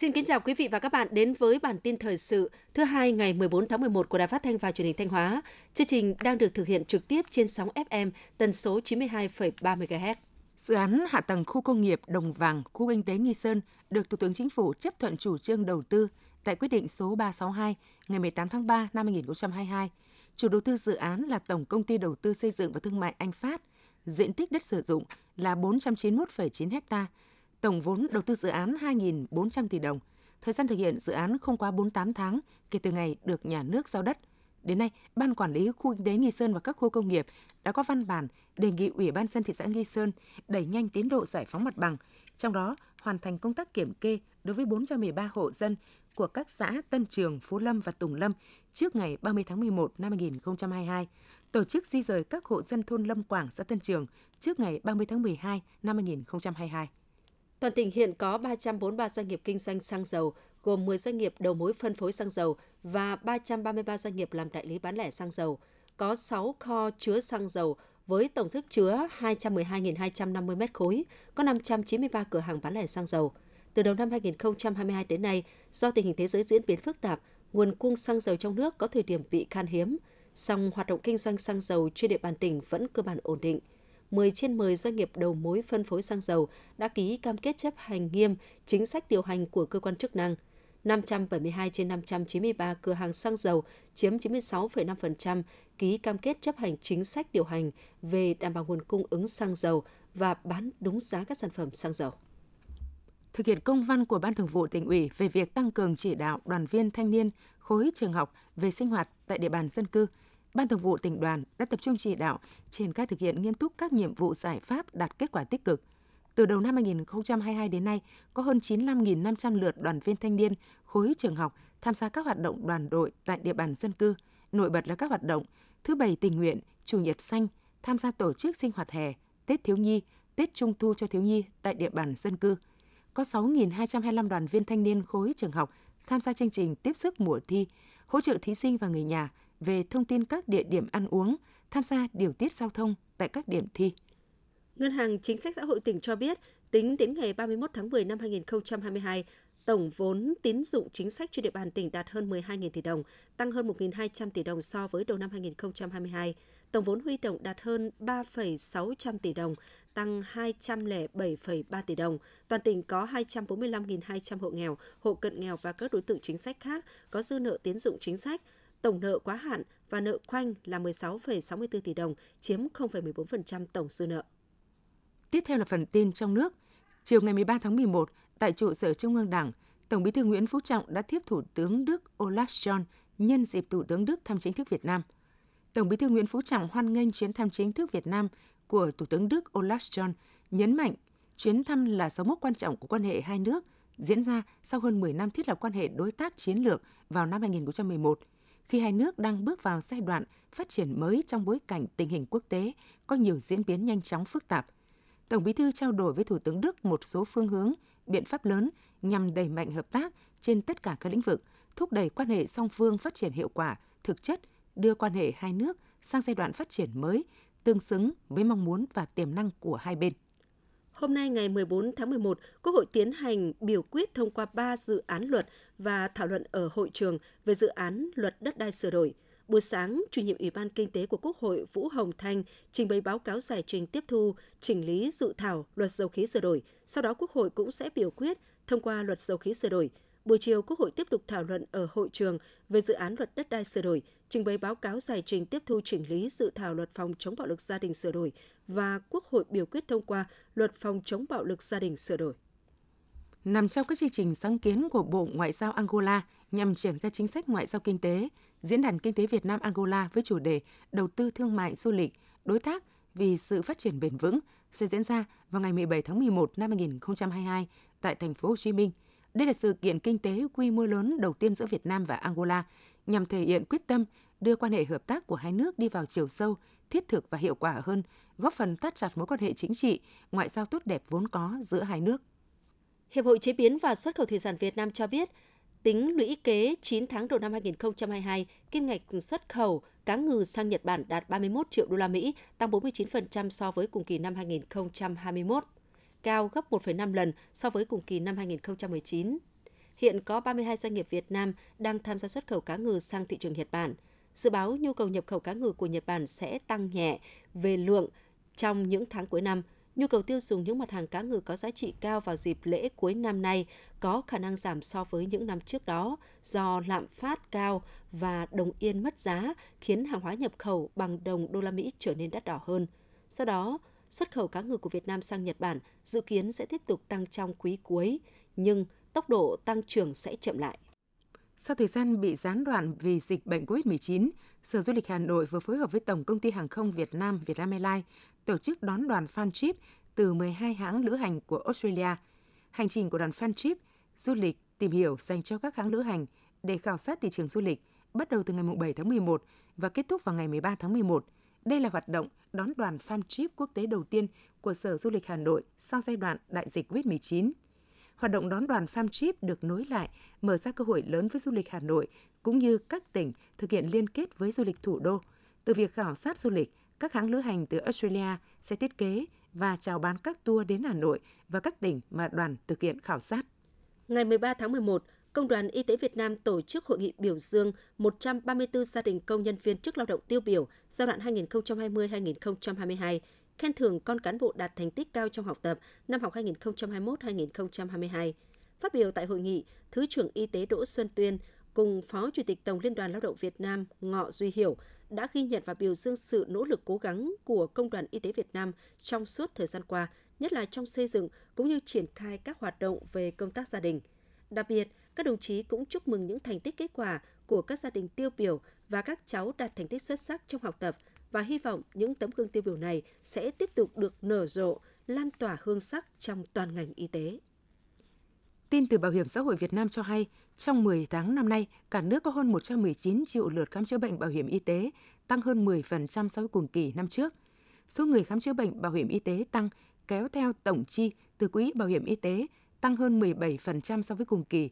Xin kính chào quý vị và các bạn đến với bản tin thời sự thứ hai ngày 14 tháng 11 của Đài Phát thanh và Truyền hình Thanh Hóa. Chương trình đang được thực hiện trực tiếp trên sóng FM tần số 92,3 MHz. Dự án hạ tầng khu công nghiệp Đồng Vàng, khu kinh tế Nghi Sơn được Thủ tướng Chính phủ chấp thuận chủ trương đầu tư tại quyết định số 362 ngày 18 tháng 3 năm 2022. Chủ đầu tư dự án là Tổng Công ty Đầu tư Xây dựng và Thương mại Anh Phát. Diện tích đất sử dụng là 491,9 ha, tổng vốn đầu tư dự án 2.400 tỷ đồng. Thời gian thực hiện dự án không quá 48 tháng kể từ ngày được nhà nước giao đất. Đến nay, Ban Quản lý Khu Kinh tế Nghi Sơn và các khu công nghiệp đã có văn bản đề nghị Ủy ban dân thị xã Nghi Sơn đẩy nhanh tiến độ giải phóng mặt bằng, trong đó hoàn thành công tác kiểm kê đối với 413 hộ dân của các xã Tân Trường, Phú Lâm và Tùng Lâm trước ngày 30 tháng 11 năm 2022, tổ chức di rời các hộ dân thôn Lâm Quảng, xã Tân Trường trước ngày 30 tháng 12 năm 2022. Toàn tỉnh hiện có 343 doanh nghiệp kinh doanh xăng dầu, gồm 10 doanh nghiệp đầu mối phân phối xăng dầu và 333 doanh nghiệp làm đại lý bán lẻ xăng dầu. Có 6 kho chứa xăng dầu với tổng sức chứa 212.250 m khối, có 593 cửa hàng bán lẻ xăng dầu. Từ đầu năm 2022 đến nay, do tình hình thế giới diễn biến phức tạp, nguồn cung xăng dầu trong nước có thời điểm bị khan hiếm, song hoạt động kinh doanh xăng dầu trên địa bàn tỉnh vẫn cơ bản ổn định. 10 trên 10 doanh nghiệp đầu mối phân phối xăng dầu đã ký cam kết chấp hành nghiêm chính sách điều hành của cơ quan chức năng. 572 trên 593 cửa hàng xăng dầu chiếm 96,5% ký cam kết chấp hành chính sách điều hành về đảm bảo nguồn cung ứng xăng dầu và bán đúng giá các sản phẩm xăng dầu. Thực hiện công văn của Ban Thường vụ tỉnh ủy về việc tăng cường chỉ đạo đoàn viên thanh niên khối trường học về sinh hoạt tại địa bàn dân cư, Ban Thường vụ tỉnh đoàn đã tập trung chỉ đạo triển khai thực hiện nghiêm túc các nhiệm vụ giải pháp đạt kết quả tích cực. Từ đầu năm 2022 đến nay, có hơn 95.500 lượt đoàn viên thanh niên khối trường học tham gia các hoạt động đoàn đội tại địa bàn dân cư. Nổi bật là các hoạt động thứ bảy tình nguyện, chủ nhật xanh, tham gia tổ chức sinh hoạt hè, Tết thiếu nhi, Tết trung thu cho thiếu nhi tại địa bàn dân cư. Có 6.225 đoàn viên thanh niên khối trường học tham gia chương trình tiếp sức mùa thi, hỗ trợ thí sinh và người nhà về thông tin các địa điểm ăn uống, tham gia điều tiết giao thông tại các điểm thi. Ngân hàng Chính sách Xã hội tỉnh cho biết, tính đến ngày 31 tháng 10 năm 2022, tổng vốn tín dụng chính sách trên địa bàn tỉnh đạt hơn 12.000 tỷ đồng, tăng hơn 1.200 tỷ đồng so với đầu năm 2022. Tổng vốn huy động đạt hơn 3,600 tỷ đồng, tăng 207,3 tỷ đồng. Toàn tỉnh có 245.200 hộ nghèo, hộ cận nghèo và các đối tượng chính sách khác có dư nợ tiến dụng chính sách, tổng nợ quá hạn và nợ khoanh là 16,64 tỷ đồng, chiếm 0,14% tổng dư nợ. Tiếp theo là phần tin trong nước. Chiều ngày 13 tháng 11, tại trụ sở Trung ương Đảng, Tổng Bí thư Nguyễn Phú Trọng đã tiếp Thủ tướng Đức Olaf Scholz nhân dịp Thủ tướng Đức thăm chính thức Việt Nam. Tổng Bí thư Nguyễn Phú Trọng hoan nghênh chuyến thăm chính thức Việt Nam của Thủ tướng Đức Olaf Scholz, nhấn mạnh chuyến thăm là dấu mốc quan trọng của quan hệ hai nước diễn ra sau hơn 10 năm thiết lập quan hệ đối tác chiến lược vào năm 2011 khi hai nước đang bước vào giai đoạn phát triển mới trong bối cảnh tình hình quốc tế có nhiều diễn biến nhanh chóng phức tạp. Tổng Bí thư trao đổi với Thủ tướng Đức một số phương hướng, biện pháp lớn nhằm đẩy mạnh hợp tác trên tất cả các lĩnh vực, thúc đẩy quan hệ song phương phát triển hiệu quả, thực chất, đưa quan hệ hai nước sang giai đoạn phát triển mới, tương xứng với mong muốn và tiềm năng của hai bên. Hôm nay ngày 14 tháng 11, Quốc hội tiến hành biểu quyết thông qua 3 dự án luật và thảo luận ở hội trường về dự án luật đất đai sửa đổi. Buổi sáng, chủ nhiệm Ủy ban Kinh tế của Quốc hội Vũ Hồng Thanh trình bày báo cáo giải trình tiếp thu, chỉnh lý dự thảo luật dầu khí sửa đổi. Sau đó Quốc hội cũng sẽ biểu quyết thông qua luật dầu khí sửa đổi. Buổi chiều, Quốc hội tiếp tục thảo luận ở hội trường về dự án luật đất đai sửa đổi, trình bày báo cáo giải trình tiếp thu chỉnh lý dự thảo luật phòng chống bạo lực gia đình sửa đổi và Quốc hội biểu quyết thông qua luật phòng chống bạo lực gia đình sửa đổi. Nằm trong các chương trình sáng kiến của Bộ Ngoại giao Angola nhằm triển khai chính sách ngoại giao kinh tế, Diễn đàn Kinh tế Việt Nam Angola với chủ đề Đầu tư thương mại du lịch, đối tác vì sự phát triển bền vững sẽ diễn ra vào ngày 17 tháng 11 năm 2022 tại thành phố Hồ Chí Minh. Đây là sự kiện kinh tế quy mô lớn đầu tiên giữa Việt Nam và Angola nhằm thể hiện quyết tâm đưa quan hệ hợp tác của hai nước đi vào chiều sâu, thiết thực và hiệu quả hơn, góp phần thắt chặt mối quan hệ chính trị, ngoại giao tốt đẹp vốn có giữa hai nước. Hiệp hội Chế biến và Xuất khẩu Thủy sản Việt Nam cho biết, tính lũy kế 9 tháng đầu năm 2022, kim ngạch xuất khẩu cá ngừ sang Nhật Bản đạt 31 triệu đô la Mỹ, tăng 49% so với cùng kỳ năm 2021, cao gấp 1,5 lần so với cùng kỳ năm 2019 hiện có 32 doanh nghiệp Việt Nam đang tham gia xuất khẩu cá ngừ sang thị trường Nhật Bản. Dự báo nhu cầu nhập khẩu cá ngừ của Nhật Bản sẽ tăng nhẹ về lượng trong những tháng cuối năm. Nhu cầu tiêu dùng những mặt hàng cá ngừ có giá trị cao vào dịp lễ cuối năm nay có khả năng giảm so với những năm trước đó do lạm phát cao và đồng yên mất giá khiến hàng hóa nhập khẩu bằng đồng đô la Mỹ trở nên đắt đỏ hơn. Sau đó, xuất khẩu cá ngừ của Việt Nam sang Nhật Bản dự kiến sẽ tiếp tục tăng trong quý cuối, nhưng tốc độ tăng trưởng sẽ chậm lại. Sau thời gian bị gián đoạn vì dịch bệnh COVID-19, Sở Du lịch Hà Nội vừa phối hợp với Tổng công ty Hàng không Việt Nam Vietnam Airlines tổ chức đón đoàn fan trip từ 12 hãng lữ hành của Australia. Hành trình của đoàn fan trip du lịch tìm hiểu dành cho các hãng lữ hành để khảo sát thị trường du lịch bắt đầu từ ngày 7 tháng 11 và kết thúc vào ngày 13 tháng 11. Đây là hoạt động đón đoàn fan trip quốc tế đầu tiên của Sở Du lịch Hà Nội sau giai đoạn đại dịch COVID-19. Hoạt động đón đoàn farm trip được nối lại, mở ra cơ hội lớn với du lịch Hà Nội cũng như các tỉnh thực hiện liên kết với du lịch thủ đô. Từ việc khảo sát du lịch, các hãng lữ hành từ Australia sẽ thiết kế và chào bán các tour đến Hà Nội và các tỉnh mà đoàn thực hiện khảo sát. Ngày 13 tháng 11, Công đoàn Y tế Việt Nam tổ chức hội nghị biểu dương 134 gia đình công nhân viên chức lao động tiêu biểu giai đoạn 2020-2022 khen thưởng con cán bộ đạt thành tích cao trong học tập năm học 2021-2022. Phát biểu tại hội nghị, Thứ trưởng Y tế Đỗ Xuân Tuyên cùng Phó Chủ tịch Tổng Liên đoàn Lao động Việt Nam Ngọ Duy Hiểu đã ghi nhận và biểu dương sự nỗ lực cố gắng của Công đoàn Y tế Việt Nam trong suốt thời gian qua, nhất là trong xây dựng cũng như triển khai các hoạt động về công tác gia đình. Đặc biệt, các đồng chí cũng chúc mừng những thành tích kết quả của các gia đình tiêu biểu và các cháu đạt thành tích xuất sắc trong học tập và hy vọng những tấm gương tiêu biểu này sẽ tiếp tục được nở rộ, lan tỏa hương sắc trong toàn ngành y tế. Tin từ Bảo hiểm xã hội Việt Nam cho hay, trong 10 tháng năm nay, cả nước có hơn 119 triệu lượt khám chữa bệnh bảo hiểm y tế, tăng hơn 10% so với cùng kỳ năm trước. Số người khám chữa bệnh bảo hiểm y tế tăng kéo theo tổng chi từ quỹ bảo hiểm y tế tăng hơn 17% so với cùng kỳ.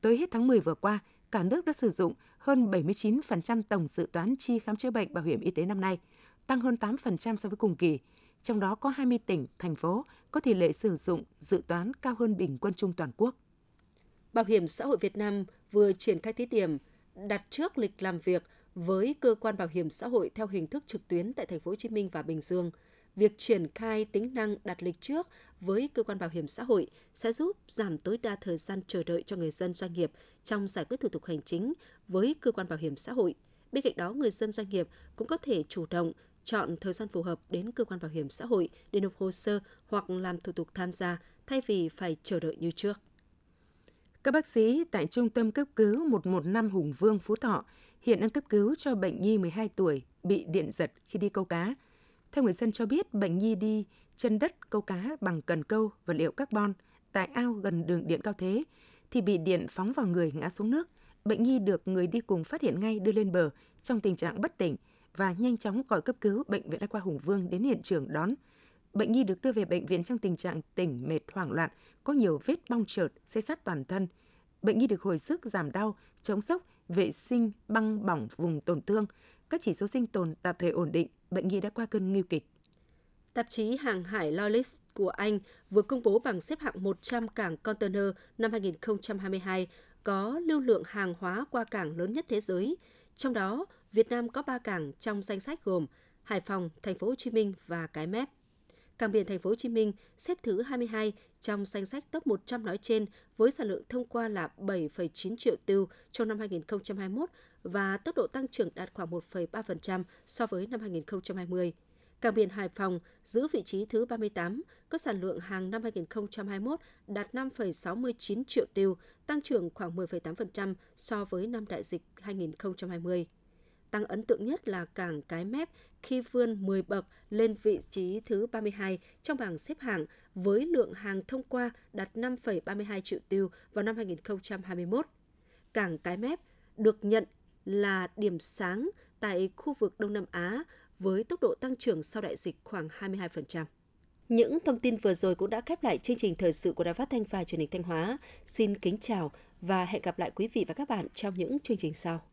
Tới hết tháng 10 vừa qua, cả nước đã sử dụng hơn 79% tổng dự toán chi khám chữa bệnh bảo hiểm y tế năm nay, tăng hơn 8% so với cùng kỳ. Trong đó có 20 tỉnh, thành phố có tỷ lệ sử dụng dự toán cao hơn bình quân chung toàn quốc. Bảo hiểm xã hội Việt Nam vừa triển khai thí điểm đặt trước lịch làm việc với cơ quan bảo hiểm xã hội theo hình thức trực tuyến tại thành phố Hồ Chí Minh và Bình Dương – việc triển khai tính năng đặt lịch trước với cơ quan bảo hiểm xã hội sẽ giúp giảm tối đa thời gian chờ đợi cho người dân doanh nghiệp trong giải quyết thủ tục hành chính với cơ quan bảo hiểm xã hội. Bên cạnh đó, người dân doanh nghiệp cũng có thể chủ động chọn thời gian phù hợp đến cơ quan bảo hiểm xã hội để nộp hồ sơ hoặc làm thủ tục tham gia thay vì phải chờ đợi như trước. Các bác sĩ tại Trung tâm cấp cứu 115 Hùng Vương, Phú Thọ hiện đang cấp cứu cho bệnh nhi 12 tuổi bị điện giật khi đi câu cá theo người dân cho biết, bệnh nhi đi chân đất câu cá bằng cần câu vật liệu carbon tại ao gần đường điện cao thế thì bị điện phóng vào người ngã xuống nước. Bệnh nhi được người đi cùng phát hiện ngay đưa lên bờ trong tình trạng bất tỉnh và nhanh chóng gọi cấp cứu bệnh viện đa khoa Hùng Vương đến hiện trường đón. Bệnh nhi được đưa về bệnh viện trong tình trạng tỉnh mệt hoảng loạn, có nhiều vết bong trợt, xây sát toàn thân. Bệnh nhi được hồi sức giảm đau, chống sốc, vệ sinh, băng bỏng vùng tổn thương, các chỉ số sinh tồn tạm thời ổn định, bệnh nhi đã qua cơn nguy kịch. Tạp chí Hàng hải Lloyd's của Anh vừa công bố bảng xếp hạng 100 cảng container năm 2022 có lưu lượng hàng hóa qua cảng lớn nhất thế giới. Trong đó, Việt Nam có 3 cảng trong danh sách gồm Hải Phòng, Thành phố Hồ Chí Minh và Cái Mép. Cảng biển Thành phố Hồ Chí Minh xếp thứ 22 trong danh sách top 100 nói trên với sản lượng thông qua là 7,9 triệu tiêu trong năm 2021 và tốc độ tăng trưởng đạt khoảng 1,3% so với năm 2020. Cảng biển Hải Phòng giữ vị trí thứ 38, có sản lượng hàng năm 2021 đạt 5,69 triệu tiêu, tăng trưởng khoảng 10,8% so với năm đại dịch 2020. Tăng ấn tượng nhất là cảng Cái Mép khi vươn 10 bậc lên vị trí thứ 32 trong bảng xếp hạng với lượng hàng thông qua đạt 5,32 triệu tiêu vào năm 2021. Cảng Cái Mép được nhận là điểm sáng tại khu vực Đông Nam Á với tốc độ tăng trưởng sau đại dịch khoảng 22%. Những thông tin vừa rồi cũng đã khép lại chương trình thời sự của Đài Phát thanh và Truyền hình Thanh Hóa. Xin kính chào và hẹn gặp lại quý vị và các bạn trong những chương trình sau.